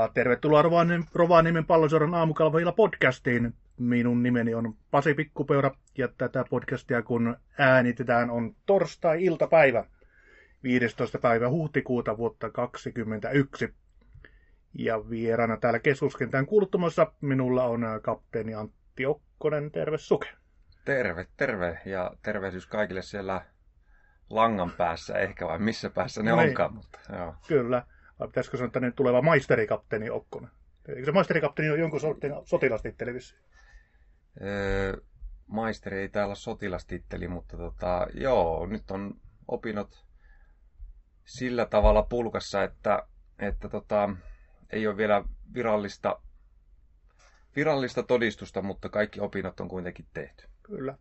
Ja tervetuloa Rovaniemen pallosuoran aamukalvoilla podcastiin. Minun nimeni on Pasi Pikkupeura ja tätä podcastia kun äänitetään on torstai-iltapäivä 15. päivä huhtikuuta vuotta 2021. Ja vieraana täällä keskuskentän kuuluttamassa minulla on kapteeni Antti Okkonen. Terve Suke. Terve, terve ja tervehdys kaikille siellä langan päässä ehkä vai missä päässä ne no onkaan. Mutta, joo. Kyllä. Vai pitäisikö sanoa tänne tuleva maisterikapteeni Okkonen? Eikö se maisterikapteeni ole jonkun sortin sotilastitteli öö, maisteri ei täällä sotilastitteli, mutta tota, joo, nyt on opinnot sillä tavalla pulkassa, että, että tota, ei ole vielä virallista, virallista todistusta, mutta kaikki opinnot on kuitenkin tehty. Kyllä.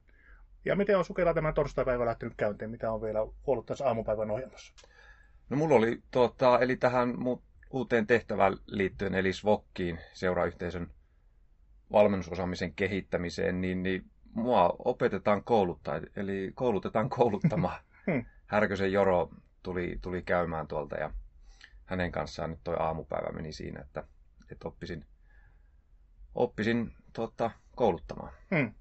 Ja miten on Sukella tämä torstaipäivä lähtenyt käyntiin? Mitä on vielä ollut tässä aamupäivän ohjelmassa? No mulla oli, tuota, eli tähän uuteen tehtävään liittyen, eli SVOKkiin, seurayhteisön valmennusosaamisen kehittämiseen, niin, niin mua opetetaan kouluttaa, eli koulutetaan kouluttamaan. Hmm. Härkösen Joro tuli, tuli käymään tuolta ja hänen kanssaan nyt toi aamupäivä meni siinä, että, että oppisin, oppisin tuota, kouluttamaan. Hmm.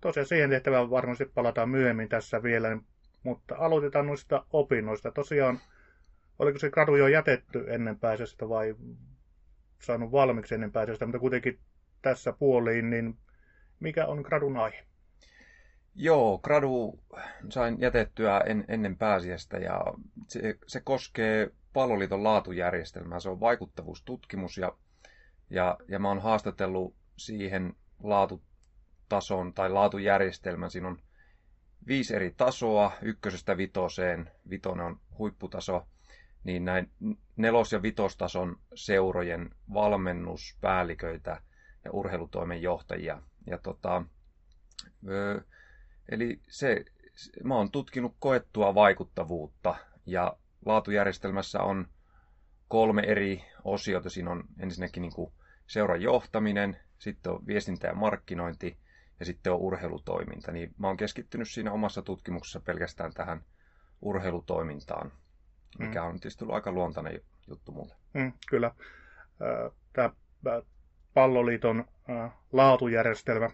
Tosiaan siihen tehtävään varmasti palataan myöhemmin tässä vielä, mutta aloitetaan noista opinnoista. Tosiaan, oliko se gradu jo jätetty ennen pääsestä vai saanut valmiiksi ennen pääsestä, mutta kuitenkin tässä puoliin, niin mikä on gradun aihe? Joo, gradu sain jätettyä en, ennen pääsiäistä ja se, se koskee palloliiton laatujärjestelmää. Se on vaikuttavuustutkimus ja, ja, ja mä oon haastatellut siihen laatutason tai laatujärjestelmän. Siinä on viisi eri tasoa, ykkösestä vitoseen, vitonen on huipputaso, niin näin nelos- ja vitostason seurojen valmennuspäälliköitä ja urheilutoimen johtajia. Ja tota, eli se, mä oon tutkinut koettua vaikuttavuutta ja laatujärjestelmässä on kolme eri osiota. Siinä on ensinnäkin niin kuin seuran johtaminen, sitten on viestintä ja markkinointi ja sitten on urheilutoiminta. Niin mä oon keskittynyt siinä omassa tutkimuksessa pelkästään tähän urheilutoimintaan, mikä mm. on tietysti ollut aika luontainen juttu mulle. Mm, kyllä. Tämä palloliiton laatujärjestelmä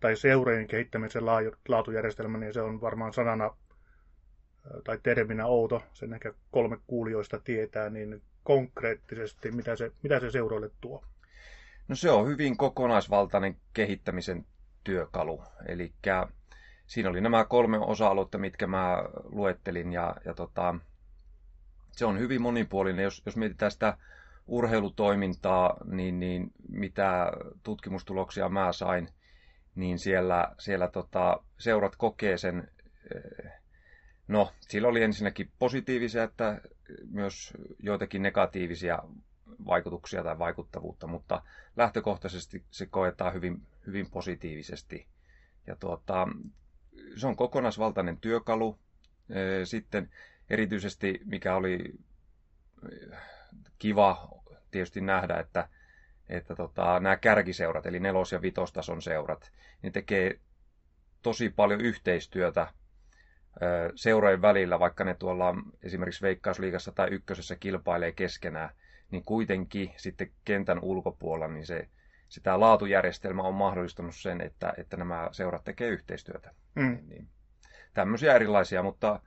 tai seurojen kehittämisen laatujärjestelmä, niin se on varmaan sanana tai terminä outo, sen ehkä kolme kuulijoista tietää, niin konkreettisesti mitä se, mitä se seuroille tuo? No se on hyvin kokonaisvaltainen kehittämisen työkalu. Eli siinä oli nämä kolme osa-aluetta, mitkä mä luettelin, ja, ja tota, se on hyvin monipuolinen. Jos, jos mietitään sitä urheilutoimintaa, niin, niin mitä tutkimustuloksia mä sain, niin siellä, siellä tota, seurat kokee sen, eh, no, sillä oli ensinnäkin positiivisia, että myös joitakin negatiivisia vaikutuksia tai vaikuttavuutta, mutta lähtökohtaisesti se koetaan hyvin, hyvin positiivisesti. Ja tuota, se on kokonaisvaltainen työkalu. Eh, sitten erityisesti, mikä oli eh, kiva tietysti nähdä, että, että tota, nämä kärkiseurat, eli nelos- ja vitostason seurat, niin tekee tosi paljon yhteistyötä seurojen välillä, vaikka ne tuolla esimerkiksi Veikkausliigassa tai ykkösessä kilpailee keskenään, niin kuitenkin sitten kentän ulkopuolella niin se, se tämä laatujärjestelmä on mahdollistanut sen, että, että nämä seurat tekee yhteistyötä. Mm. Niin, tämmöisiä erilaisia, mutta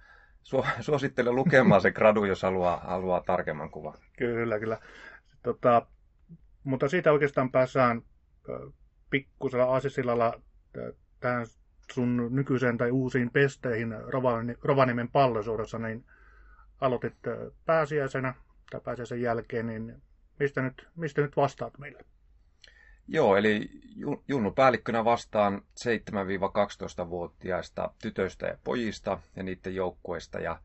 suosittelen lukemaan se gradu, jos haluaa, haluaa tarkemman kuvan. Kyllä, kyllä. Tota, mutta siitä oikeastaan päässään pikkusella aasisillalla tähän sun nykyiseen tai uusiin pesteihin Rovaniemen pallosuudessa, niin aloitit pääsiäisenä tai pääsiäisen jälkeen, niin mistä nyt, mistä nyt vastaat meille? Joo, eli Junnu päällikkönä vastaan 7-12-vuotiaista tytöistä ja pojista ja niiden joukkueista ja,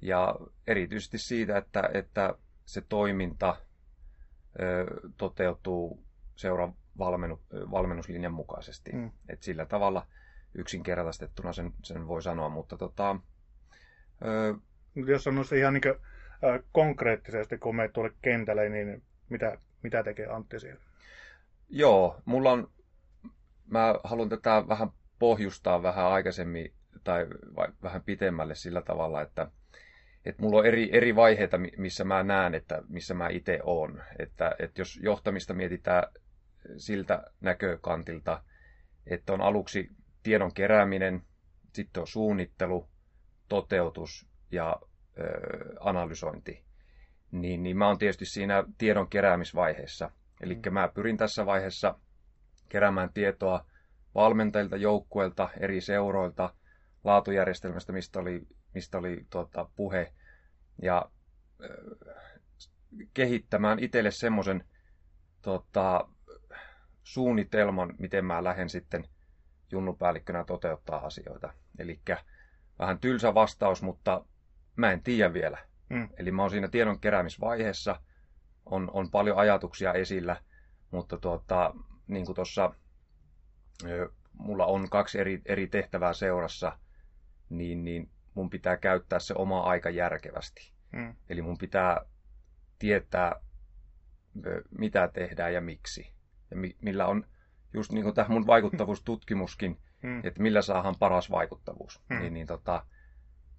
ja erityisesti siitä, että, että se toiminta ö, toteutuu seuran valmennu, valmennuslinjan mukaisesti. Mm. Et sillä tavalla yksinkertaistettuna sen, sen voi sanoa, mutta tota, ö, jos sanoisi ihan niin kuin, äh, konkreettisesti, kun menet tuolle kentälle, niin mitä, mitä tekee Antti siellä? Joo, mulla on, mä haluan tätä vähän pohjustaa vähän aikaisemmin tai vähän pitemmälle sillä tavalla, että, että mulla on eri, eri vaiheita, missä mä näen, että missä mä itse oon. Että, että jos johtamista mietitään siltä näkökantilta, että on aluksi tiedon kerääminen, sitten on suunnittelu, toteutus ja ö, analysointi, niin, niin mä oon tietysti siinä tiedon keräämisvaiheessa. Eli mm. mä pyrin tässä vaiheessa keräämään tietoa valmentajilta, joukkueilta, eri seuroilta, laatujärjestelmästä, mistä oli, mistä oli tuota, puhe, ja ö, kehittämään itselle semmoisen tota, suunnitelman, miten mä lähden sitten junnupäällikkönä toteuttaa asioita. Eli vähän tylsä vastaus, mutta mä en tiedä vielä. Mm. Eli mä oon siinä tiedon keräämisvaiheessa, on, on paljon ajatuksia esillä, mutta tuota, niin kuin tuossa mulla on kaksi eri, eri tehtävää seurassa, niin, niin mun pitää käyttää se oma aika järkevästi. Mm. Eli mun pitää tietää, mitä tehdään ja miksi. Ja mi, millä on, just niin kuin tämä mun vaikuttavuustutkimuskin, mm. että millä saadaan paras vaikuttavuus. Mm. Niin, niin tota,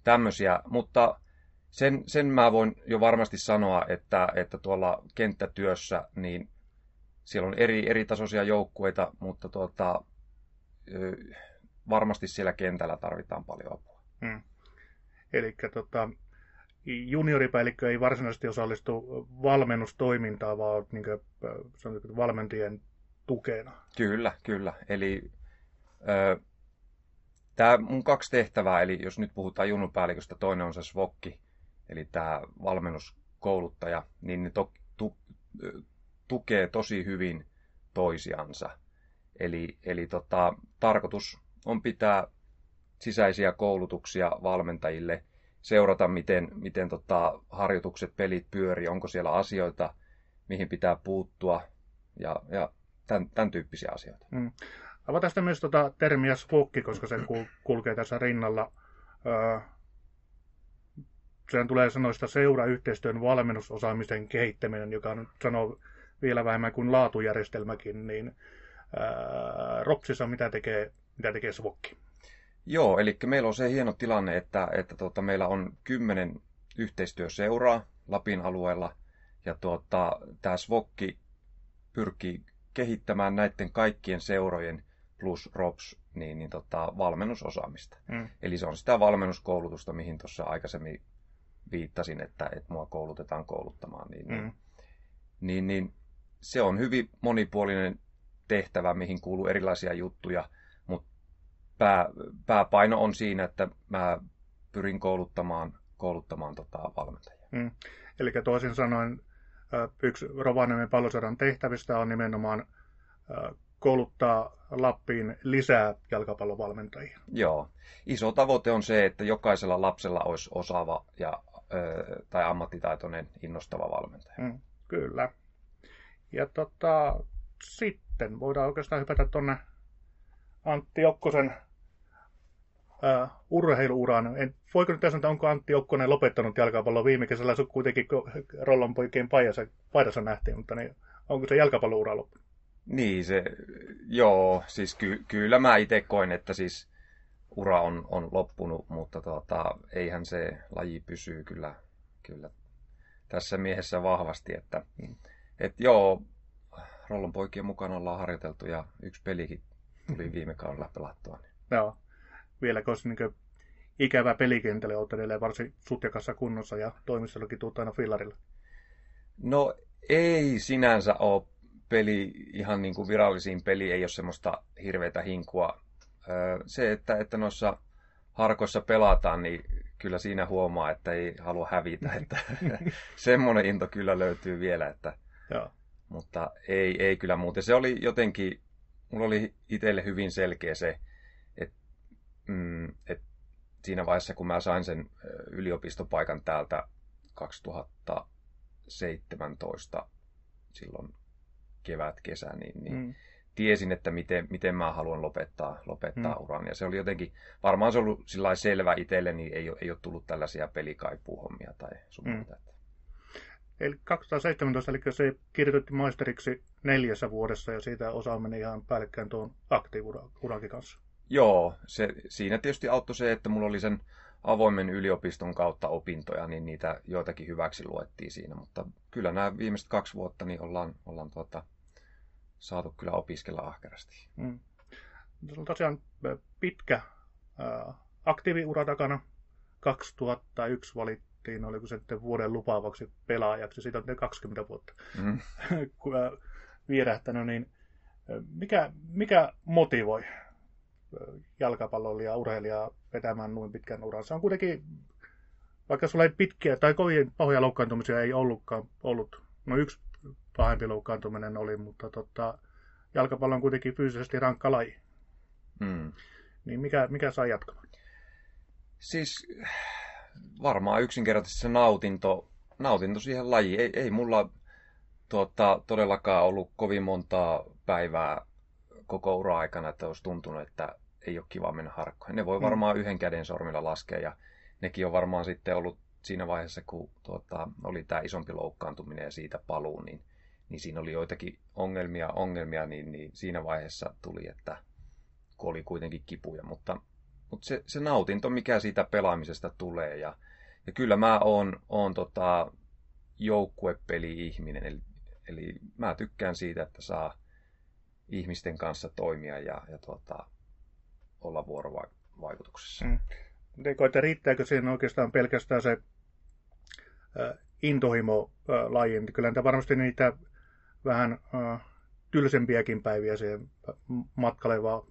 tämmöisiä, mutta sen, sen mä voin jo varmasti sanoa, että, että tuolla kenttätyössä, niin siellä on eri, eri tasoisia joukkueita, mutta tuota, varmasti siellä kentällä tarvitaan paljon apua. Hmm. Eli tota, junioripäällikkö ei varsinaisesti osallistu valmennustoimintaan, vaan niin kuin, valmentajien tukena. Kyllä, kyllä. Eli ö, tämä mun kaksi tehtävää, eli jos nyt puhutaan junupäälliköstä, toinen on se svokki, eli tämä valmennuskouluttaja, niin ne to, tu, tukee tosi hyvin toisiansa. Eli, eli tota, tarkoitus on pitää sisäisiä koulutuksia valmentajille, seurata, miten, miten tota, harjoitukset, pelit pyörii, onko siellä asioita, mihin pitää puuttua ja, ja tämän, tämän tyyppisiä asioita. Mm. Avataan sitä myös tuota termiä spokki, koska se kulkee tässä rinnalla. Öö, sehän tulee sanoista seurayhteistyön valmennusosaamisen kehittäminen, joka on sanoo vielä vähemmän kuin laatujärjestelmäkin, niin ää, Ropsissa mitä tekee, mitä tekee Svokki? Joo, eli meillä on se hieno tilanne, että, että tuota, meillä on kymmenen yhteistyöseuraa Lapin alueella, ja tuota, tämä Svokki pyrkii kehittämään näiden kaikkien seurojen plus ROPS niin, niin tota, valmennusosaamista. Mm. Eli se on sitä valmennuskoulutusta, mihin tuossa aikaisemmin viittasin, että, että mua koulutetaan kouluttamaan. Niin, niin mm. niin, niin se on hyvin monipuolinen tehtävä, mihin kuuluu erilaisia juttuja, mutta pää, pääpaino on siinä, että mä pyrin kouluttamaan, kouluttamaan tota valmentajia. Mm. Eli toisin sanoen yksi Rovaniemen pallosodan tehtävistä on nimenomaan kouluttaa Lappiin lisää jalkapallovalmentajia. Joo. Iso tavoite on se, että jokaisella lapsella olisi osaava ja, tai ammattitaitoinen innostava valmentaja. Mm, kyllä. Ja tota, sitten voidaan oikeastaan hypätä tuonne Antti Okkosen uh, urheiluuraan. En, voiko nyt sanoa, että onko Antti Okkonen lopettanut jalkapallon viime kesällä? Se on kuitenkin Rollon poikien paidassa, paidassa nähtiin, mutta niin, onko se jalkapalloura loppunut? Niin, se, joo, siis ky, kyllä mä itse koin, että siis ura on, on loppunut, mutta tota, eihän se laji pysyy kyllä, kyllä tässä miehessä vahvasti, että mm. et joo, Rollon poikien mukana ollaan harjoiteltu ja yksi pelikin tuli viime kaudella pelattua. Niin. Joo, vielä koska niin ikävä pelikentälle olet edelleen varsin sutjakassa kunnossa ja toimistollakin tuut aina fillarilla. No ei sinänsä ole peli, ihan niin kuin virallisiin peli ei ole semmoista hirveätä hinkua. Se, että, että noissa harkoissa pelataan, niin kyllä siinä huomaa, että ei halua hävitä. Että semmoinen into kyllä löytyy vielä, että, Joo. mutta ei, ei kyllä muuten. Se oli jotenkin, mulla oli itselle hyvin selkeä se, että, mm, että siinä vaiheessa, kun mä sain sen yliopistopaikan täältä 2017 silloin kevät, kesä, niin, niin mm. Tiesin, että miten, miten mä haluan lopettaa, lopettaa mm. uran. Ja se oli jotenkin, varmaan se on ollut selvä itselle, niin ei, ei ole tullut tällaisia pelikaipuuhommia tai sun mm. Eli 2017, eli se kirjoitettiin maisteriksi neljässä vuodessa ja siitä osa meni ihan päällekkäin tuon aktiivurankin kanssa. Joo, se, siinä tietysti auttoi se, että mulla oli sen avoimen yliopiston kautta opintoja, niin niitä joitakin hyväksi luettiin siinä. Mutta kyllä nämä viimeiset kaksi vuotta niin ollaan, ollaan tuota, saatu kyllä opiskella ahkerasti. Mm. Se on tosiaan pitkä äh, aktiiviura takana. 2001 valittiin, oliko se sitten vuoden lupaavaksi pelaajaksi, siitä on 20 vuotta mm. vierähtänyt, niin mikä, mikä motivoi jalkapalloilija ja urheilijaa vetämään noin pitkän uran? Se on kuitenkin, vaikka sulla ei pitkiä tai kovin pahoja loukkaantumisia ei ollutkaan ollut, no yksi pahempi loukkaantuminen oli, mutta tota, jalkapallo on kuitenkin fyysisesti rankka laji. Mm. Niin mikä, mikä saa jatkamaan? Siis varmaan yksinkertaisesti se nautinto, nautinto siihen lajiin. Ei, ei mulla tuota, todellakaan ollut kovin montaa päivää koko ura aikana, että olisi tuntunut, että ei ole kiva mennä harkkoihin. Ne voi mm. varmaan mm. yhden käden sormilla laskea ja nekin on varmaan sitten ollut siinä vaiheessa, kun tuota, oli tämä isompi loukkaantuminen ja siitä paluu, niin, niin siinä oli joitakin ongelmia, ongelmia niin, niin siinä vaiheessa tuli, että kun oli kuitenkin kipuja, mutta, mutta se, se nautinto, mikä siitä pelaamisesta tulee ja, ja kyllä mä oon, oon tota, joukkuepeli-ihminen, eli, eli mä tykkään siitä, että saa ihmisten kanssa toimia ja, ja tuota, olla vuorovaikutuksessa. Mm. Teiko, että riittääkö siihen oikeastaan pelkästään se äh, intohimo äh, lajin? Kyllä niitä varmasti niitä vähän äh, tylsempiäkin päiviä siihen matkalle vaan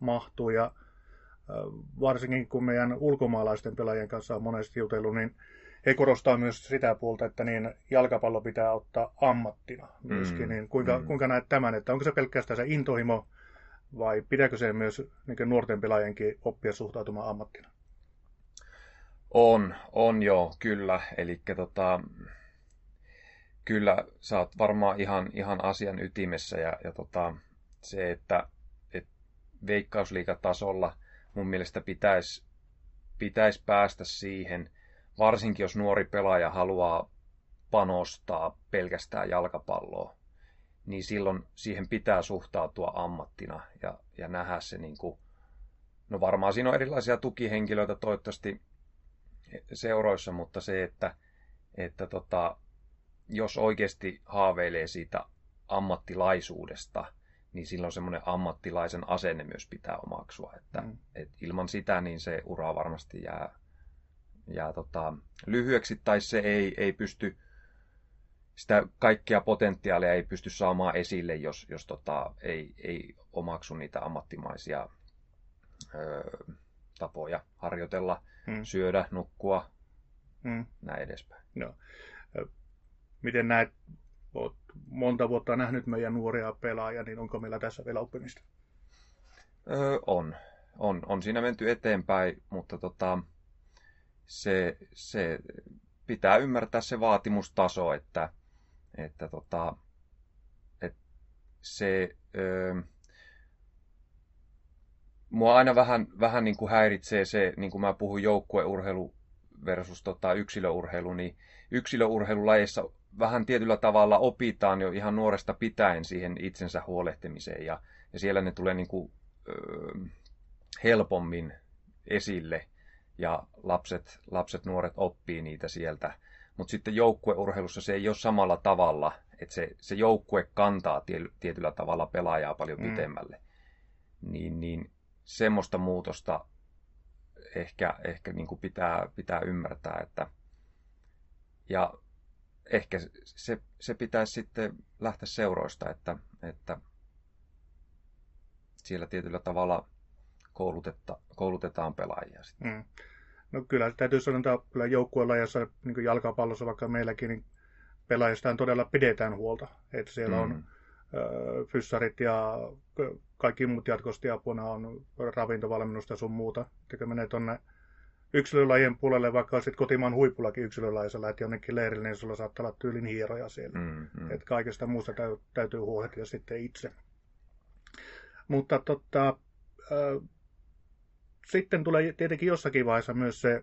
mahtuu. Ja äh, varsinkin kun meidän ulkomaalaisten pelaajien kanssa on monesti jutellut, niin he korostaa myös sitä puolta, että niin jalkapallo pitää ottaa ammattina myöskin. Mm, niin kuinka, mm. kuinka näet tämän, että onko se pelkästään se intohimo vai pitääkö se myös niin nuorten pelaajienkin oppia suhtautumaan ammattina? On, on joo, kyllä. Eli tota, kyllä sä oot varmaan ihan, ihan asian ytimessä ja, ja tota, se, että et veikkausliikatasolla mun mielestä pitäisi pitäis päästä siihen, varsinkin jos nuori pelaaja haluaa panostaa pelkästään jalkapalloa, niin silloin siihen pitää suhtautua ammattina ja, ja nähdä se niin kuin, no varmaan siinä on erilaisia tukihenkilöitä toivottavasti seuroissa, mutta se, että, että tota, jos oikeasti haaveilee siitä ammattilaisuudesta, niin silloin semmoinen ammattilaisen asenne myös pitää omaksua. Että, mm. et ilman sitä niin se ura varmasti jää, jää tota, lyhyeksi tai se ei, ei pysty sitä kaikkea potentiaalia ei pysty saamaan esille, jos, jos tota, ei, ei omaksu niitä ammattimaisia ö, tapoja harjoitella, hmm. syödä, nukkua, hmm. näin edespäin. No. Miten näet, olet monta vuotta nähnyt meidän nuoria pelaajia, niin onko meillä tässä vielä oppimista? Öö, on. on. On siinä menty eteenpäin, mutta tota, se, se pitää ymmärtää se vaatimustaso, että, että tota, et se, öö, mua aina vähän, vähän niin kuin häiritsee se, niin kuin mä puhun joukkueurheilu versus tota, yksilöurheilu, niin yksilöurheilulajissa vähän tietyllä tavalla opitaan jo ihan nuoresta pitäen siihen itsensä huolehtimiseen ja, ja siellä ne tulee niin kuin, öö, helpommin esille ja lapset, lapset, nuoret oppii niitä sieltä. Mutta sitten joukkueurheilussa se ei ole samalla tavalla, että se, se joukkue kantaa tietyllä tavalla pelaajaa paljon mm. pitemmälle. Niin, niin semmoista muutosta ehkä, ehkä niin kuin pitää, pitää ymmärtää, että ja ehkä se, se pitäisi sitten lähteä seuroista, että, että siellä tietyllä tavalla koulutetta, koulutetaan pelaajia. Sitten. Mm. No kyllä täytyy sanoa, että kyllä joukkueella, jossa niin jalkapallossa vaikka meilläkin, niin pelaajistaan todella pidetään huolta. Että siellä mm. on ö, fyssarit ja kaikki muut jatkosti apuna on ravintovalmennusta ja sun muuta. Että kun menee tuonne yksilölajien puolelle, vaikka olisit kotimaan huipullakin yksilölajissa, lähdet jonnekin leirille, niin sulla saattaa olla tyylin hieroja siellä. Mm, mm. Että kaikesta muusta täytyy huolehtia sitten itse. Mutta tota, sitten tulee tietenkin jossakin vaiheessa myös se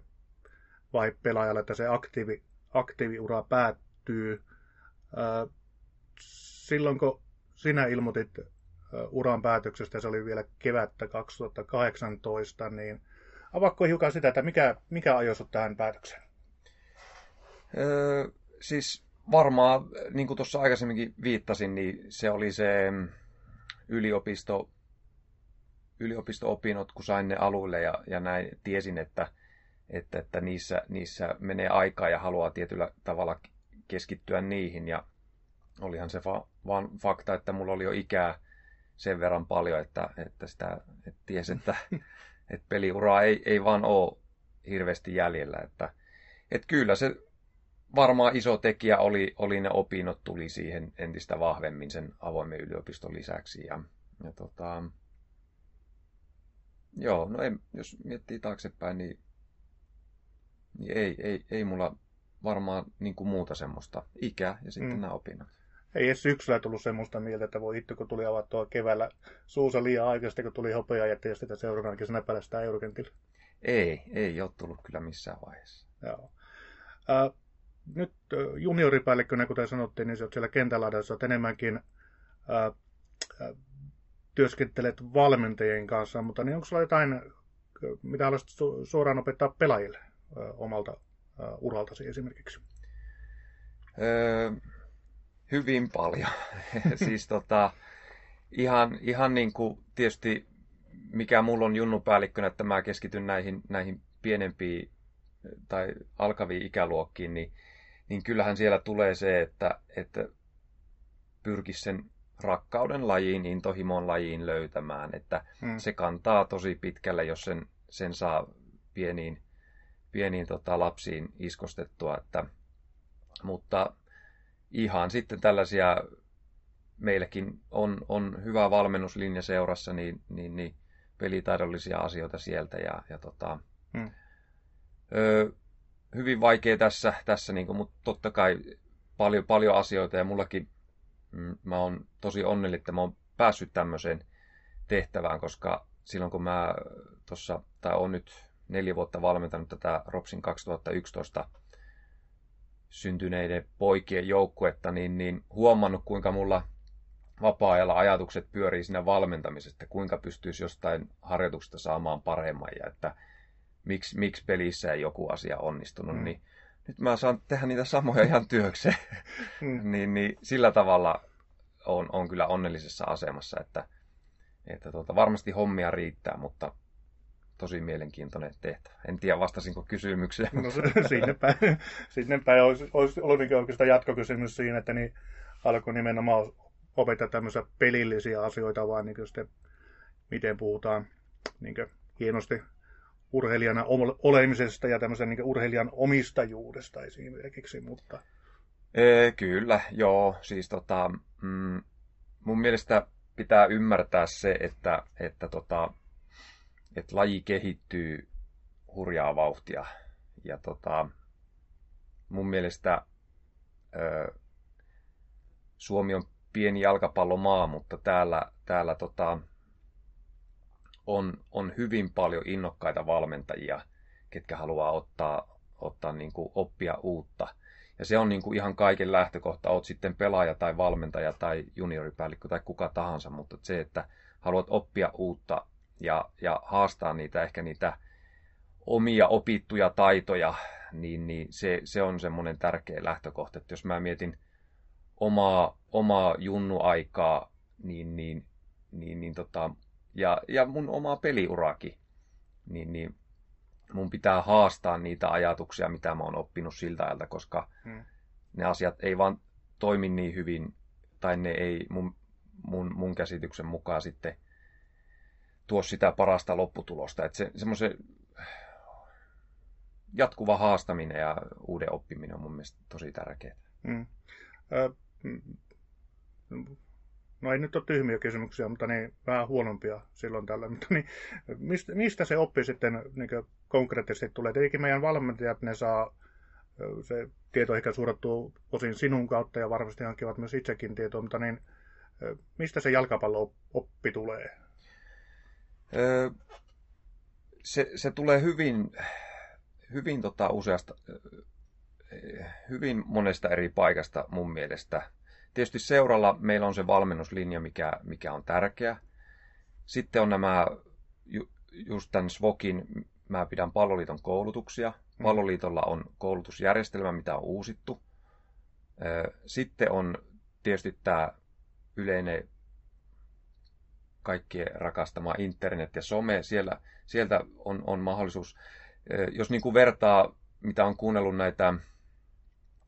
vai pelaajalle, että se aktiivi, aktiiviura päättyy. Silloin kun sinä ilmoitit uran päätöksestä, se oli vielä kevättä 2018, niin avaako hiukan sitä, että mikä, mikä ajoi tähän päätökseen? Öö, siis varmaan, niin kuin tuossa aikaisemminkin viittasin, niin se oli se yliopisto, yliopisto-opinnot, kun sain ne aluille ja, ja näin tiesin, että, että, että niissä, niissä menee aikaa ja haluaa tietyllä tavalla keskittyä niihin. Ja olihan se fa- vaan fakta, että mulla oli jo ikää sen verran paljon, että, että sitä että ties, että, että peliuraa ei, ei vaan ole hirveästi jäljellä. Että, että kyllä se varmaan iso tekijä oli, oli ne opinnot tuli siihen entistä vahvemmin sen avoimen yliopiston lisäksi. Ja, ja tota, joo, no ei, jos miettii taaksepäin, niin, niin ei, ei, ei mulla varmaan niin kuin muuta semmoista ikää ja sitten mm. nämä opinnot. Ei edes syksyllä tullut semmoista mieltä, että voi hitto, kun tuli avattua keväällä suusa liian aikaisesti, kun tuli hopea ja tietysti sitä seuraavana kesänä päästään eurokentillä. Ei, ei ole tullut kyllä missään vaiheessa. Joo. Äh, nyt junioripäällikkönä, kuten sanottiin, niin sä oot siellä kentällä, sä oot enemmänkin ää, työskentelet valmentajien kanssa, mutta niin onko sulla jotain, mitä haluaisit su- suoraan opettaa pelaajille ää, omalta ää, uraltasi esimerkiksi? Öö, hyvin paljon. siis tota, ihan, ihan niin kuin tietysti mikä mulla on junnupäällikkönä, että mä keskityn näihin, näihin pienempiin tai alkaviin ikäluokkiin, niin niin kyllähän siellä tulee se, että, että pyrkisi sen rakkauden lajiin, intohimon lajiin löytämään. Että hmm. se kantaa tosi pitkälle, jos sen, sen saa pieniin, pieniin tota, lapsiin iskostettua. Että, mutta ihan sitten tällaisia, meilläkin on, on hyvä valmennuslinja seurassa, niin, niin, niin pelitaidollisia asioita sieltä. Ja, ja tota, hmm. ö, hyvin vaikea tässä, tässä niin kuin, mutta totta kai paljon, paljon asioita ja mullakin mm, mä oon tosi onnellinen, että mä oon päässyt tämmöiseen tehtävään, koska silloin kun mä tuossa, tai on nyt neljä vuotta valmentanut tätä Ropsin 2011 syntyneiden poikien joukkuetta, niin, niin huomannut, kuinka mulla vapaa-ajalla ajatukset pyörii siinä valmentamisesta, kuinka pystyisi jostain harjoituksesta saamaan paremman ja että miksi, miksi pelissä ei joku asia onnistunut, mm. niin nyt mä saan tehdä niitä samoja ihan työkseen. Mm. niin, niin sillä tavalla on, on kyllä onnellisessa asemassa, että, että tuota, varmasti hommia riittää, mutta tosi mielenkiintoinen tehtävä. En tiedä, vastasinko kysymykseen. No sinne päin, sinne päin olisi, olisi ollut niin oikeastaan jatkokysymys siinä, että niin alkoi nimenomaan opettaa tämmöisiä pelillisiä asioita, vaan niin sitten, miten puhutaan niin hienosti urheilijana olemisesta ja tämmöisen niin urheilijan omistajuudesta esimerkiksi, mutta... Ee, kyllä, joo. Siis tota, mm, mun mielestä pitää ymmärtää se, että, että, tota, että laji kehittyy hurjaa vauhtia. Ja tota, mun mielestä ö, Suomi on pieni jalkapallomaa, mutta täällä, täällä tota, on, on hyvin paljon innokkaita valmentajia, ketkä haluaa ottaa, ottaa niin kuin oppia uutta. Ja se on niin kuin ihan kaiken lähtökohta, oot sitten pelaaja tai valmentaja tai junioripäällikkö tai kuka tahansa, mutta se, että haluat oppia uutta ja, ja haastaa niitä ehkä niitä omia opittuja taitoja, niin, niin se, se on semmoinen tärkeä lähtökohta. Että jos mä mietin omaa, omaa junnuaikaa, niin, niin, niin, niin tota, ja, ja mun omaa peliurakin, niin, niin mun pitää haastaa niitä ajatuksia, mitä mä oon oppinut siltä ajalta, koska hmm. ne asiat ei vaan toimi niin hyvin, tai ne ei mun, mun, mun käsityksen mukaan sitten tuo sitä parasta lopputulosta. Että se, semmoisen jatkuva haastaminen ja uuden oppiminen on mun mielestä tosi tärkeää. Hmm. Ö, no ei nyt ole tyhmiä kysymyksiä, mutta niin vähän huonompia silloin tällä. Mutta niin, mistä, mistä se oppi sitten niin konkreettisesti tulee? Tietenkin meidän valmentajat, ne saa se tieto ehkä suudattuu osin sinun kautta ja varmasti hankkivat myös itsekin tietoa, mutta niin, mistä se jalkapallo-oppi tulee? Se, se tulee hyvin, hyvin tota useasta, hyvin monesta eri paikasta mun mielestä. Tietysti seuralla meillä on se valmennuslinja, mikä, mikä on tärkeä. Sitten on nämä ju, just tämän SVOKin mä pidän Palloliiton koulutuksia. Mm. Palloliitolla on koulutusjärjestelmä, mitä on uusittu. Sitten on tietysti tämä yleinen kaikkien rakastama internet ja some. Siellä, sieltä on, on mahdollisuus, jos niin kuin vertaa, mitä on kuunnellut näitä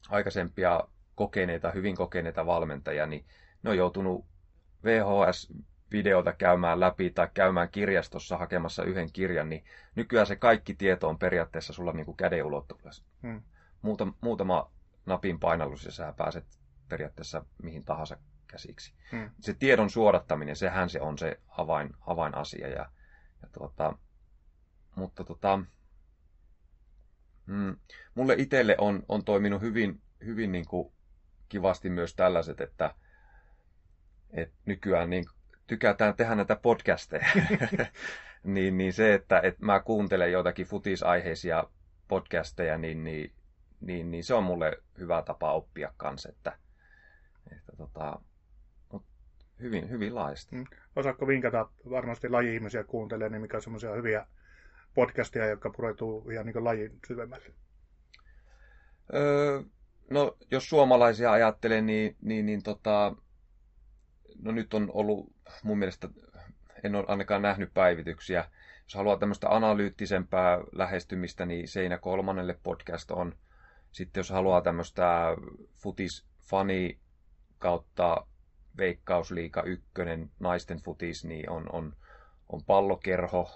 aikaisempia kokeneita, hyvin kokeneita valmentajia, niin ne on joutunut VHS-videota käymään läpi tai käymään kirjastossa hakemassa yhden kirjan, niin nykyään se kaikki tieto on periaatteessa sulla niin kuin käden ulottuvilla. Hmm. Muutama, muutama napin painallus ja sä pääset periaatteessa mihin tahansa käsiksi. Hmm. Se tiedon suodattaminen, sehän se on se avain, avainasia. Ja, ja tuota, mutta tota, mm, mulle itselle on, on toiminut hyvin, hyvin niin kuin kivasti myös tällaiset, että, että nykyään niin tykätään tehdä näitä podcasteja. niin, niin se, että, että mä kuuntelen joitakin futisaiheisia podcasteja, niin, niin, niin, niin se on mulle hyvä tapa oppia kanssa, että, että tota, hyvin, hyvin laajasti. Mm. Osaatko vinkata, varmasti laji-ihmisiä kuuntelee, niin mikä on semmoisia hyviä podcasteja, jotka pureutuu ihan niin lajin syvemmälle? Öö, no, jos suomalaisia ajattelee, niin, niin, niin tota, no nyt on ollut mun mielestä, en ole ainakaan nähnyt päivityksiä. Jos haluaa tämmöistä analyyttisempää lähestymistä, niin Seinä kolmannelle podcast on. Sitten jos haluaa tämmöistä futis-fani kautta Veikkausliika ykkönen naisten futis, niin on, on, on pallokerho.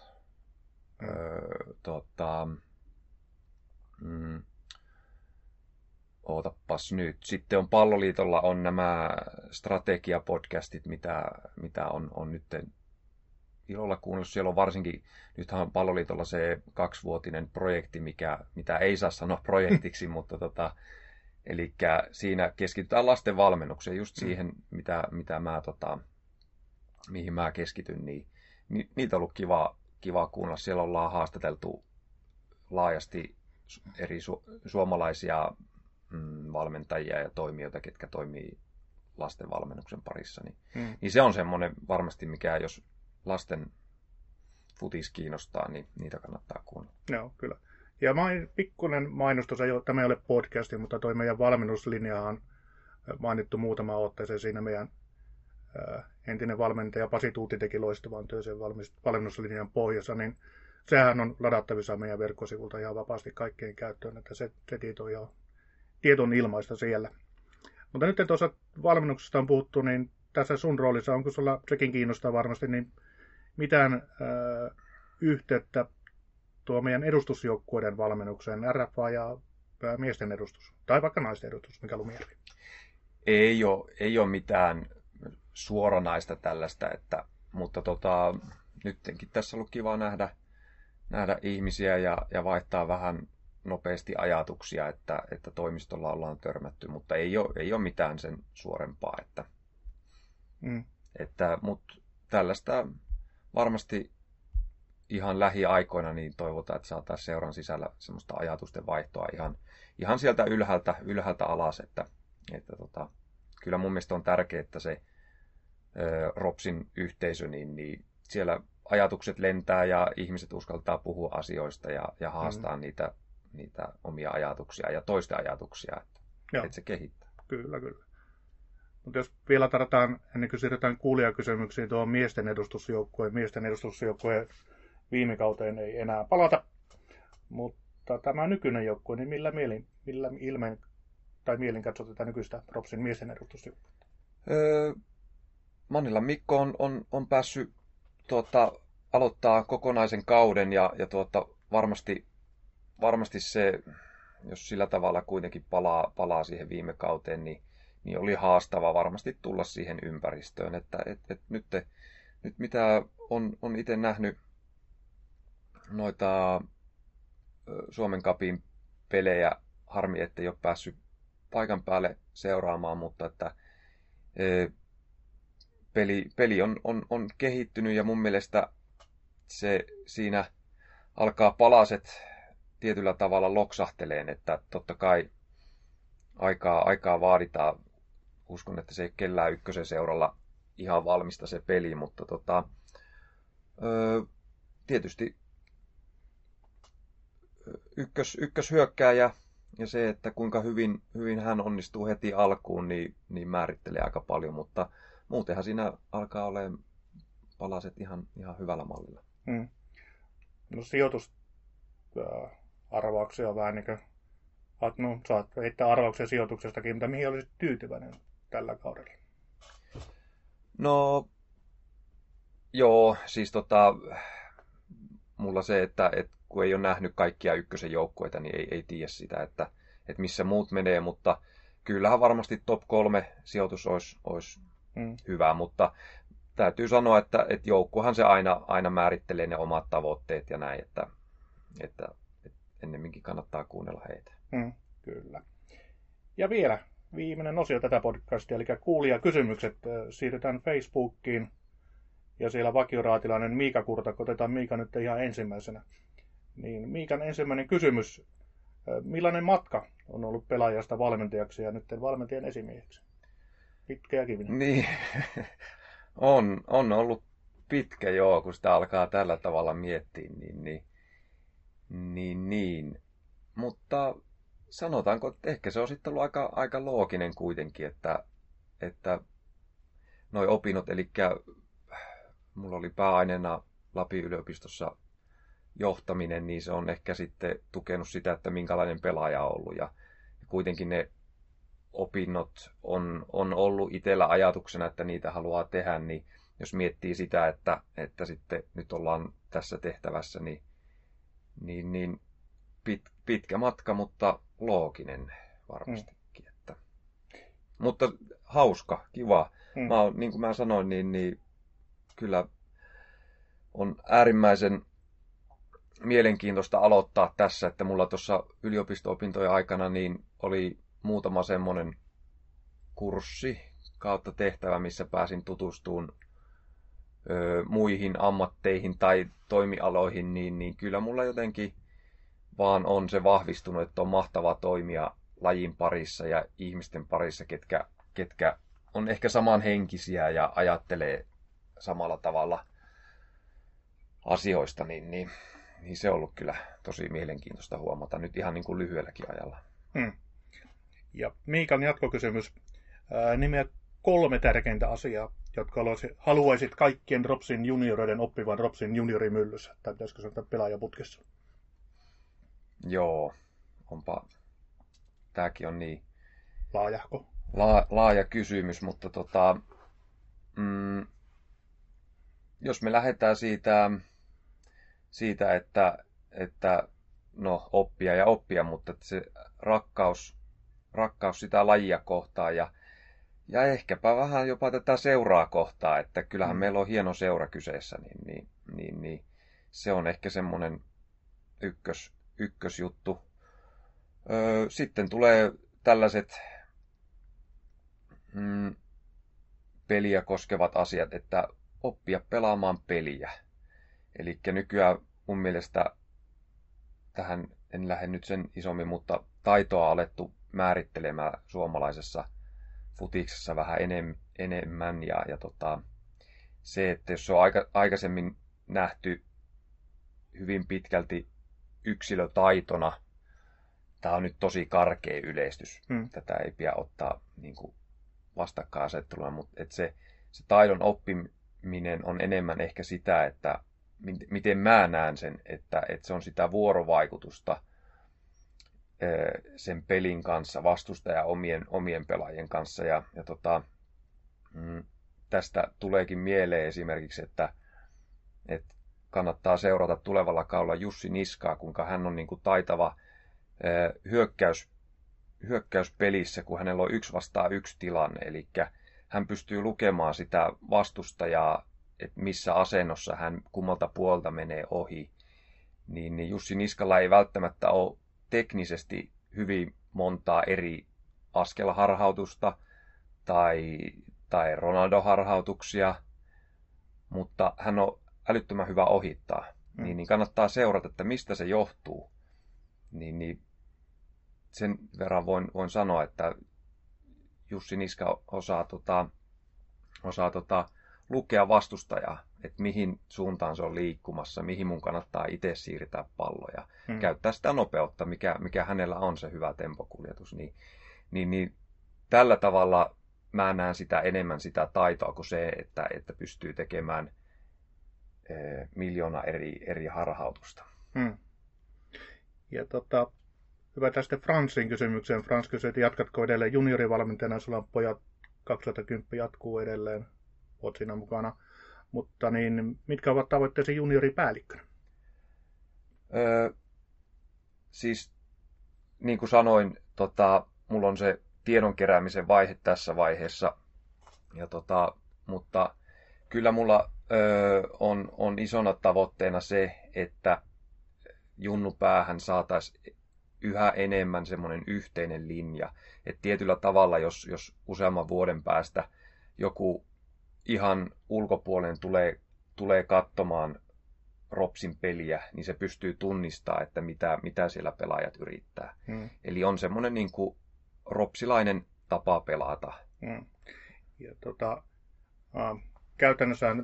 Mm. Öö, tota, mm, ootapas nyt. Sitten on Palloliitolla on nämä strategiapodcastit, mitä, mitä on, on nyt ilolla kuunnellut. Siellä on varsinkin, nythän on Palloliitolla se kaksivuotinen projekti, mikä, mitä ei saa sanoa projektiksi, mutta tota, Eli siinä keskitytään lasten valmennukseen, just mm. siihen, mitä, mitä mä, tota, mihin mä keskityn, niin, ni, niitä on ollut kiva, kiva kuunnella. Siellä ollaan haastateltu laajasti eri su, suomalaisia mm, valmentajia ja toimijoita, ketkä toimii lasten valmennuksen parissa. Niin, mm. niin se on semmoinen varmasti, mikä jos lasten futis kiinnostaa, niin niitä kannattaa kuunnella. Joo, kyllä. Ja main, pikkuinen mainostus, tämä ei ole podcasti, mutta toi meidän valmennuslinja on mainittu muutama otteeseen siinä meidän ää, entinen valmentaja Pasi Tuuti teki loistavan työn sen valmennuslinjan pohjassa, niin sehän on ladattavissa meidän verkkosivulta ihan vapaasti kaikkeen käyttöön, että se, se tieto on jo tieton ilmaista siellä. Mutta nyt tuossa valmennuksesta on puhuttu, niin tässä sun roolissa, onko sulla, sekin kiinnostaa varmasti, niin mitään ää, yhteyttä tuo meidän edustusjoukkueiden valmennukseen, RFA ja miesten edustus, tai vaikka naisten edustus, mikä Lumijärvi? Ei ole, ei ole mitään suoranaista tällaista, että, mutta tota, nytkin tässä on ollut kiva nähdä, nähdä ihmisiä ja, ja vaihtaa vähän nopeasti ajatuksia, että, että toimistolla ollaan törmätty, mutta ei ole, ei ole mitään sen suorempaa. Että, mm. että, mutta tällaista varmasti ihan lähiaikoina niin toivotaan, että saataisiin seuran sisällä semmoista ajatusten vaihtoa ihan, ihan sieltä ylhäältä, ylhäältä alas, että, että tota, kyllä mun mielestä on tärkeää, että se ö, Ropsin yhteisö, niin, niin siellä ajatukset lentää ja ihmiset uskaltaa puhua asioista ja, ja haastaa mm. niitä, niitä omia ajatuksia ja toisten ajatuksia, että, että se kehittää. Kyllä, kyllä. Mutta jos vielä tarvitaan, ennen kuin siirrytään kuulijakysymyksiin tuohon miesten edustusjoukkueen, miesten edustusjoukkueen viime kauteen ei enää palata. Mutta tämä nykyinen joukkue, niin millä, mielin, millä ilmeen tai mielin katsot tätä nykyistä Propsin miesten edustusjoukkuetta? Öö, Mannilla Mikko on, on, on päässyt tuota, aloittaa kokonaisen kauden ja, ja tuota, varmasti, varmasti se, jos sillä tavalla kuitenkin palaa, palaa siihen viime kauteen, niin, niin oli haastava varmasti tulla siihen ympäristöön. Että et, et nyt, nyt mitä on, on itse nähnyt noita Suomen kapin pelejä. Harmi, että ei ole päässyt paikan päälle seuraamaan, mutta että peli, peli on, on, on kehittynyt ja mun mielestä se siinä alkaa palaset tietyllä tavalla loksahteleen, että totta kai aikaa, aikaa vaaditaan. Uskon, että se ei kellään ykkösen seuralla ihan valmista se peli, mutta tota, tietysti ykkös, ykköshyökkääjä ja se, että kuinka hyvin, hyvin hän onnistuu heti alkuun, niin, niin määrittelee aika paljon, mutta muutenhan siinä alkaa olemaan palaset ihan, ihan hyvällä mallilla. Hmm. No sijoitus äh, arvauksia vähän niin kuin, no saat heittää arvauksia sijoituksestakin, mutta mihin olisit tyytyväinen tällä kaudella? No, joo, siis tota, mulla se, että, että kun ei ole nähnyt kaikkia ykkösen joukkueita, niin ei, ei tiedä sitä, että, että missä muut menee, mutta kyllähän varmasti top kolme sijoitus olisi, olisi mm. hyvä, mutta täytyy sanoa, että, että joukkuhan se aina, aina määrittelee ne omat tavoitteet ja näin, että, että, että ennemminkin kannattaa kuunnella heitä. Mm, kyllä. Ja vielä viimeinen osio tätä podcastia, eli kuulijakysymykset. Siirrytään Facebookiin ja siellä vakioraatilainen Miika Kurta, otetaan Miika nyt ihan ensimmäisenä. Niin Miikan ensimmäinen kysymys. Millainen matka on ollut pelaajasta valmentajaksi ja nyt valmentajan esimieheksi? Pitkä ja kivinen. Niin, on, on ollut pitkä joo, kun sitä alkaa tällä tavalla miettiä, niin, niin, niin, niin. Mutta sanotaanko, että ehkä se on sitten ollut aika, aika looginen kuitenkin, että, että noi opinnot, eli mulla oli pääaineena Lapin yliopistossa johtaminen, niin se on ehkä sitten tukenut sitä, että minkälainen pelaaja on ollut. Ja kuitenkin ne opinnot on, on ollut itsellä ajatuksena, että niitä haluaa tehdä, niin jos miettii sitä, että, että sitten nyt ollaan tässä tehtävässä, niin, niin, niin pit, pitkä matka, mutta looginen varmastikin. Mm. Että. Mutta hauska, kiva. Mm. Mä oon, niin kuin mä sanoin, niin, niin kyllä on äärimmäisen mielenkiintoista aloittaa tässä, että mulla tuossa yliopisto-opintojen aikana niin oli muutama semmoinen kurssi kautta tehtävä, missä pääsin tutustumaan ö, muihin ammatteihin tai toimialoihin, niin, niin kyllä mulla jotenkin vaan on se vahvistunut, että on mahtava toimia lajin parissa ja ihmisten parissa, ketkä, ketkä on ehkä samanhenkisiä ja ajattelee samalla tavalla asioista, niin, niin, niin se on ollut kyllä tosi mielenkiintoista huomata nyt ihan niin kuin lyhyelläkin ajalla. Hmm. Ja Miikan jatkokysymys. nimeä kolme tärkeintä asiaa, jotka haluaisit kaikkien Dropsin junioreiden oppivan Dropsin juniorimyllyssä, tai pitäisikö sanoa pelaajaputkessa? Joo, onpa. Tämäkin on niin... Laajahko? La, laaja kysymys, mutta tota, mm, jos me lähdetään siitä, siitä että, että no, oppia ja oppia, mutta että se rakkaus, rakkaus sitä lajia kohtaan ja, ja ehkäpä vähän jopa tätä seuraa kohtaa, että kyllähän mm. meillä on hieno seura kyseessä, niin, niin, niin, niin se on ehkä semmoinen ykkös, ykkösjuttu. Öö, sitten tulee tällaiset mm, peliä koskevat asiat, että oppia pelaamaan peliä. Eli nykyään mun mielestä tähän en lähde nyt sen isommin, mutta taitoa alettu määrittelemään suomalaisessa futiksessa vähän enem, enemmän. Ja, ja tota, se, että jos se on aika, aikaisemmin nähty hyvin pitkälti yksilötaitona, tämä on nyt tosi karkea yleistys. Hmm. Tätä ei pidä ottaa niin kuin vastakkainasetteluna, mutta että se, se taidon oppiminen on enemmän ehkä sitä, että miten mä näen sen, että, että se on sitä vuorovaikutusta sen pelin kanssa, vastustaja omien, omien pelaajien kanssa. Ja, ja tota, mm, tästä tuleekin mieleen esimerkiksi, että, että kannattaa seurata tulevalla kaudella Jussi Niskaa, kuinka hän on niin kuin taitava hyökkäys, hyökkäyspelissä, kun hänellä on yksi vastaan yksi tilanne. Eli hän pystyy lukemaan sitä vastustajaa, että missä asennossa hän kummalta puolta menee ohi. Niin, niin Jussi Niskalla ei välttämättä ole teknisesti hyvin montaa eri askelharhautusta tai, tai Ronaldo-harhautuksia, mutta hän on älyttömän hyvä ohittaa. Mm. Niin, niin kannattaa seurata, että mistä se johtuu. Niin, niin sen verran voin, voin sanoa, että Jussi Niska osaa, tota, osaa tota, lukea vastustajaa. että mihin suuntaan se on liikkumassa, mihin mun kannattaa itse siirtää palloja, Hmm. käyttää sitä nopeutta, mikä, mikä hänellä on se hyvä tempokuljetus, niin, niin, niin tällä tavalla mä näen sitä enemmän sitä taitoa kuin se, että, että pystyy tekemään eh, miljoona eri, eri harhautusta. Hmm. Ja tota, hyvä tästä Fransin kysymykseen. Frans kysyi, että jatkatko edelleen juniorivalmentajana, sulla on pojat 2010 jatkuu edelleen, oot siinä mukana. Mutta niin, mitkä ovat tavoitteesi junioripäällikkönä? Öö, siis niin kuin sanoin, tota, mulla on se tiedon keräämisen vaihe tässä vaiheessa. Ja tota, mutta kyllä mulla öö, on, on isona tavoitteena se, että junnupäähän saataisiin yhä enemmän semmoinen yhteinen linja. Että tietyllä tavalla, jos, jos useamman vuoden päästä joku ihan ulkopuolen tulee, tulee katsomaan Ropsin peliä, niin se pystyy tunnistamaan, että mitä, mitä siellä pelaajat yrittää. Hmm. Eli on semmoinen niin kuin ropsilainen tapa pelata. Hmm. Ja tota, äh, käytännössä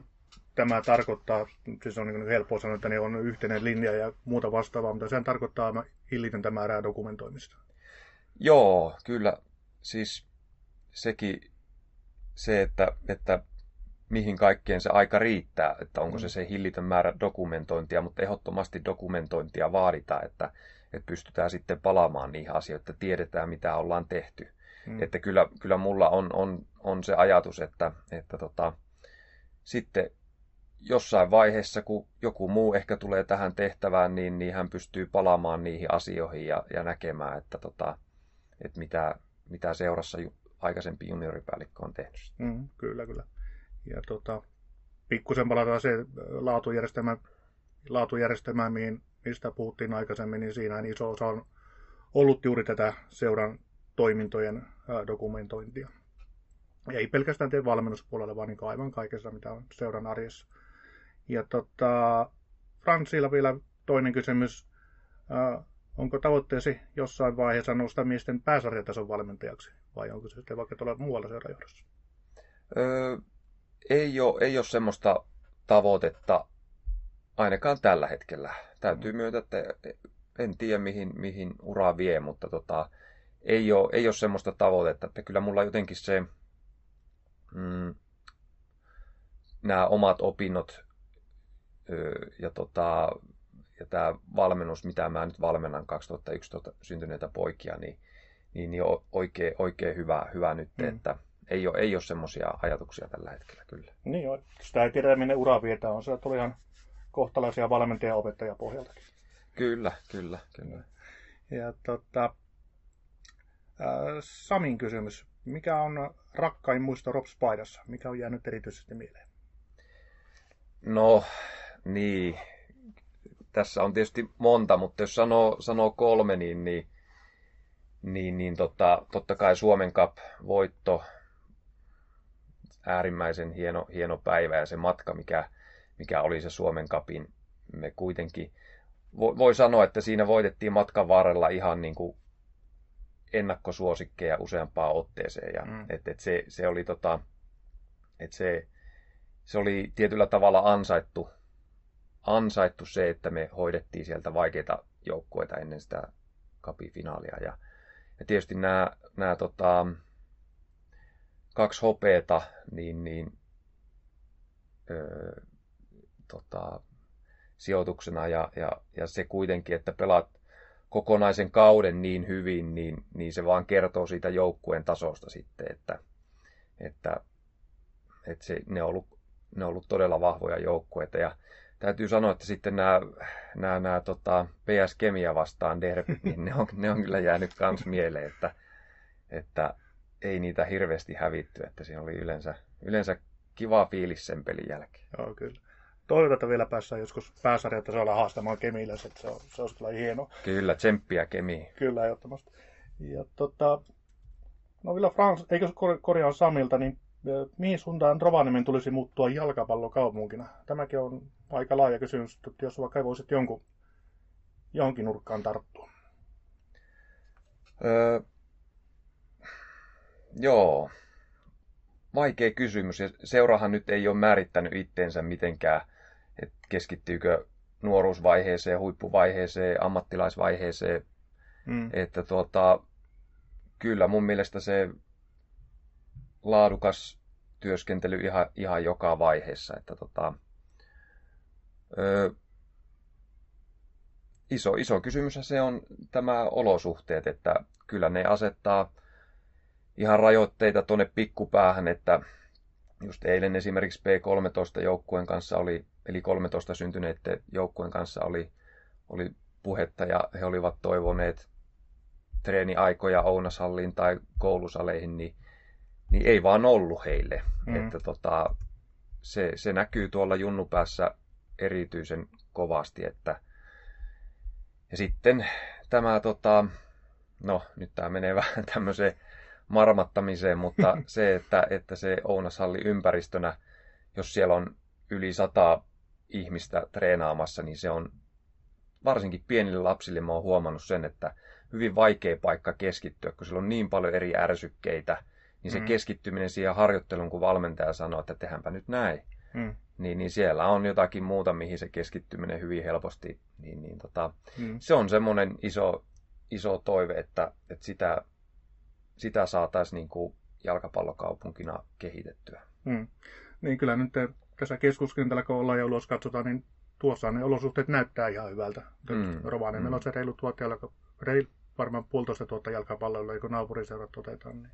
tämä tarkoittaa, siis on niin helppoa sanoa, että ne on yhteinen linja ja muuta vastaavaa, mutta sehän tarkoittaa hillitöntä määrää dokumentoimista. Joo, kyllä. Siis sekin se, että, että mihin kaikkeen se aika riittää, että onko se se hillitön määrä dokumentointia, mutta ehdottomasti dokumentointia vaaditaan, että, että pystytään sitten palaamaan niihin asioihin, että tiedetään mitä ollaan tehty. Mm. Että kyllä, kyllä mulla on, on, on se ajatus, että, että tota, sitten jossain vaiheessa, kun joku muu ehkä tulee tähän tehtävään, niin, niin hän pystyy palaamaan niihin asioihin ja, ja näkemään, että, tota, että mitä, mitä seurassa ju, aikaisempi junioripäällikkö on tehnyt. Mm, kyllä, kyllä. Ja tota, pikkusen palataan se laatujärjestelmä, laatujärjestelmään, mihin, mistä puhuttiin aikaisemmin, niin siinä iso osa on ollut juuri tätä seuran toimintojen ää, dokumentointia. Ei pelkästään tee valmennuspuolella, vaan niin aivan kaikessa, mitä on seuran arjessa. Ja tota, Fransilla vielä toinen kysymys. Ää, onko tavoitteesi jossain vaiheessa nousta miesten pääsarjatason valmentajaksi, vai onko se sitten vaikka tuolla muualla seurajohdossa? Öö, ei, ole, ei ole semmoista tavoitetta ainakaan tällä hetkellä. Täytyy myöntää, että en tiedä mihin, mihin ura vie, mutta tota, ei, ole, ei ole semmoista tavoitetta. Että kyllä mulla jotenkin se, mm, nämä omat opinnot ja, tota, ja tämä valmennus, mitä mä nyt valmennan 2011 syntyneitä poikia, niin, niin, niin oikein, oikein hyvä, hyvä nyt, mm. että ei ole, ei ole semmoisia ajatuksia tällä hetkellä kyllä. Niin joo, sitä ei tiedä minne ura vietää, on se tuli ihan kohtalaisia valmentaja- ja opettajapohjaltakin. Kyllä, kyllä, kyllä. Ja tota, äh, Samin kysymys. Mikä on rakkain muisto Rops Paidassa? Mikä on jäänyt erityisesti mieleen? No, niin. Tässä on tietysti monta, mutta jos sanoo, sanoo kolme, niin, niin, niin, niin tota, totta kai Suomen Cup-voitto, äärimmäisen hieno, hieno päivä ja se matka, mikä, mikä oli se Suomen Cupin, me kuitenkin, voi, voi sanoa, että siinä voitettiin matkan varrella ihan niin kuin ennakkosuosikkeja useampaan otteeseen. Ja, mm. et, et se, se, oli tota, et se, se oli tietyllä tavalla ansaittu, ansaittu se, että me hoidettiin sieltä vaikeita joukkueita ennen sitä kapifinaalia. Ja, ja tietysti nämä, nämä tota, kaksi hopeeta, niin, niin öö, tota, sijoituksena ja, ja, ja se kuitenkin, että pelaat kokonaisen kauden niin hyvin, niin, niin se vaan kertoo siitä joukkueen tasosta sitten, että, että, että se, ne, on ollut, ne on ollut todella vahvoja joukkueita. Ja täytyy sanoa, että sitten nämä, nämä, nämä tota, PS Kemia vastaan derbyt, niin ne on, ne on kyllä jäänyt kans mieleen, että, että ei niitä hirveästi hävitty, että siinä oli yleensä, yleensä kiva fiilis sen pelin jälkeen. Joo, kyllä. Toivotaan, että vielä päässään joskus pääsarjatasolla haastamaan Kemiille, että se, on, se olisi kyllä hieno. Kyllä, tsemppiä Kemi. Kyllä, ehdottomasti. Ja tota, no vielä Frans, eikö korjaa Samilta, niin mihin suuntaan Rovaniemen tulisi muuttua jalkapallokaupunkina? Tämäkin on aika laaja kysymys, että jos vaikka voisit jonkun, johonkin nurkkaan tarttua. Öö, joo. vaikea kysymys. Ja seurahan nyt ei ole määrittänyt itteensä mitenkään, että keskittyykö nuoruusvaiheeseen, huippuvaiheeseen, ammattilaisvaiheeseen. Mm. Että tuota, kyllä mun mielestä se laadukas työskentely ihan, ihan joka vaiheessa. Että tota, ö, iso, iso kysymys se on tämä olosuhteet, että kyllä ne asettaa ihan rajoitteita tuonne pikkupäähän, että just eilen esimerkiksi P13 joukkueen kanssa oli, eli 13 syntyneiden joukkueen kanssa oli, oli puhetta ja he olivat toivoneet treeniaikoja Ounashalliin tai koulusaleihin, niin, niin ei vaan ollut heille. Mm. Että tota, se, se näkyy tuolla junnupäässä erityisen kovasti, että ja sitten tämä, tota, no nyt tämä menee vähän tämmöiseen marmattamiseen, mutta se, että, että se Ounashalli ympäristönä, jos siellä on yli sata ihmistä treenaamassa, niin se on varsinkin pienille lapsille, mä oon huomannut sen, että hyvin vaikea paikka keskittyä, kun siellä on niin paljon eri ärsykkeitä, niin se mm. keskittyminen siihen harjoitteluun, kun valmentaja sanoo, että tehdäänpä nyt näin, mm. Niin, niin siellä on jotakin muuta, mihin se keskittyminen hyvin helposti, niin, niin tota, mm. se on semmoinen iso, iso toive, että, että sitä, sitä saataisiin niin kuin jalkapallokaupunkina kehitettyä. Mm. Niin kyllä nyt tässä keskuskentällä, kun ollaan ja ulos katsotaan, niin tuossa ne olosuhteet näyttää ihan hyvältä. Mm. Rovaniemellä mm. on se reilu tuot jalka, reilu, varmaan puolitoista tuota jalkapallolla, kun naapuriseurat otetaan, niin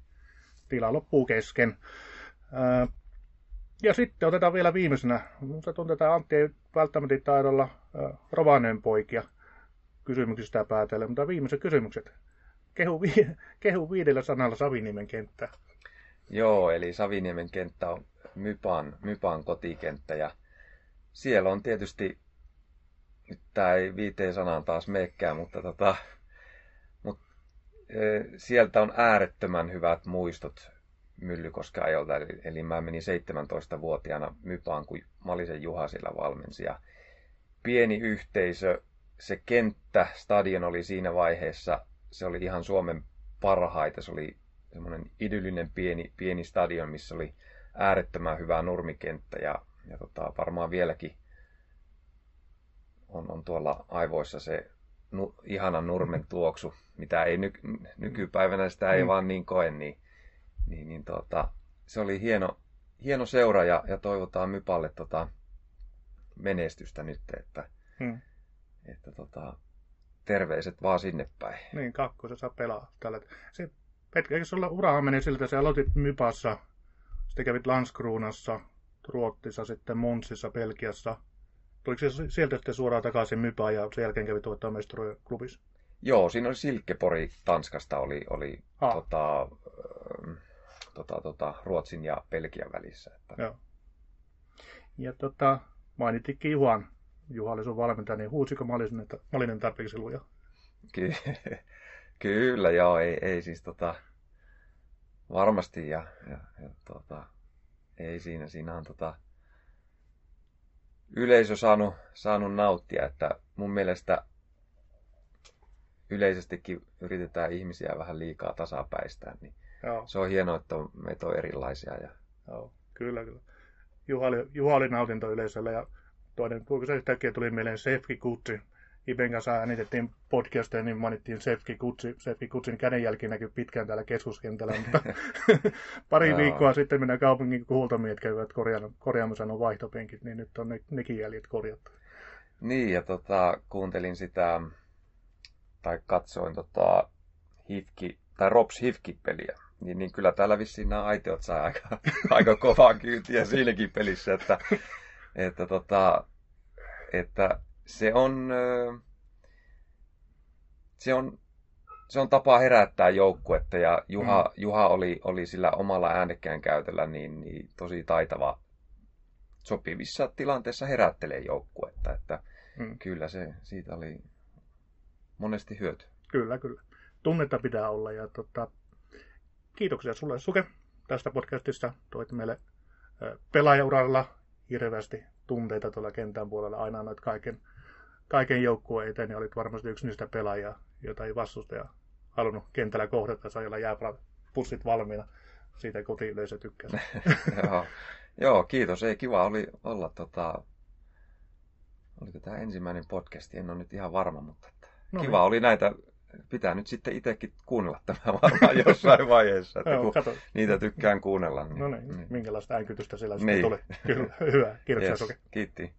tila loppuu kesken. Ja sitten otetaan vielä viimeisenä, se tuntetaan Antti ei välttämättä taidolla Rovanien poikia kysymyksistä päätellen, mutta viimeiset kysymykset. Kehu, vi- kehu viidellä sanalla Saviniemen kenttää. Joo, eli Saviniemen kenttä on Mypan, Mypan kotikenttä ja siellä on tietysti, nyt tämä ei viiteen sanaan taas meekään, mutta tota, mut, e, sieltä on äärettömän hyvät muistot Myllykosken ajolta. Eli, eli mä menin 17-vuotiaana Mypaan, kun Malisen Juha siellä valmensi. Ja pieni yhteisö, se kenttä, stadion oli siinä vaiheessa, se oli ihan Suomen parhaita. Se oli semmoinen idyllinen pieni, pieni stadion, missä oli äärettömän hyvä nurmikenttä ja, ja tota, varmaan vieläkin on, on tuolla aivoissa se nu, ihana nurmen tuoksu, mitä ei ny, nykypäivänä sitä ei mm. vaan niin koe, niin, niin, niin tota, se oli hieno, hieno seura ja, ja toivotaan Mypalle tota, menestystä nyt, että, mm. että tota, terveiset vaan sinne päin. Niin, kakkosessa pelaa tällä. Se, Petkä, eikö sulla urahan meni siltä, että sä aloitit Mypassa, sitten kävit Landskronassa, Ruottissa, sitten Monsissa, Belgiassa. Tuliko se sieltä sitten suoraan takaisin Mypään ja sen jälkeen kävit tuottaa mestaruuden klubissa? Joo, siinä oli Silkkepori Tanskasta oli, oli tota, tota, tota, Ruotsin ja Belgian välissä. Että... Joo. Ja tota, mainittikin Juhan. Juha oli sun valmentaja, niin huusiko Malinen, Malinen tarpeeksi luja? Ky- kyllä, joo, ei, ei siis tota, varmasti ja, ja, ja tota, ei siinä, siinä on tota, yleisö saanut, saanut nauttia, että mun mielestä yleisestikin yritetään ihmisiä vähän liikaa tasapäistää, niin Joo. se on hienoa, että meitä on erilaisia. Ja... Joo, kyllä, kyllä. Juha oli, Juha oli nautinto yleisöllä ja toinen, kun se yhtäkkiä tuli mieleen Sefki Kutsi, Iben kanssa äänitettiin podcasteja, niin mainittiin Sefki Kutsi. Sefki Kutsin kädenjälki näkyy pitkään täällä keskuskentällä, mutta pari viikkoa sitten minä kaupungin huoltomiet kävivät korjaamassa nuo vaihtopenkit, niin nyt on ne, nekin jäljet korjattu. Niin, ja tota, kuuntelin sitä, tai katsoin tota, Hifki, tai Rops Hifki-peliä, niin, niin kyllä täällä vissiin nämä aiteot saa aika, aika kovaa kyytiä siinäkin pelissä, että, että, tota, että se on, se on, se on tapa herättää joukkuetta ja Juha, mm. Juha oli, oli sillä omalla äänekkään käytöllä niin, niin tosi taitava sopivissa tilanteissa herättelee joukkuetta, että mm. kyllä se siitä oli monesti hyöty. Kyllä, kyllä. Tunnetta pitää olla ja tota, kiitoksia sulle Suke tästä podcastista. Toit meille pelaajauralla hirveästi tunteita tuolla kentän puolella. Aina noit kaiken kaiken joukkueen eteen, niin olit varmasti yksi niistä pelaajia, jota ei vastustaja halunnut kentällä kohdata, sai olla jääpussit valmiina siitä kotiyleisö tykkää. joo. joo, kiitos. Ei kiva oli olla tota... Oliko tämä ensimmäinen podcast? En ole nyt ihan varma, mutta että... No kiva niin. oli näitä. Pitää nyt sitten itsekin kuunnella tämä varmaan jossain vaiheessa, että Joo, kun kato. niitä tykkään kuunnella. Niin, No niin, minkälaista äänkytystä siellä Niin. tuli. Kyllä, hyvä. Kiitoksia Yes, kiitti.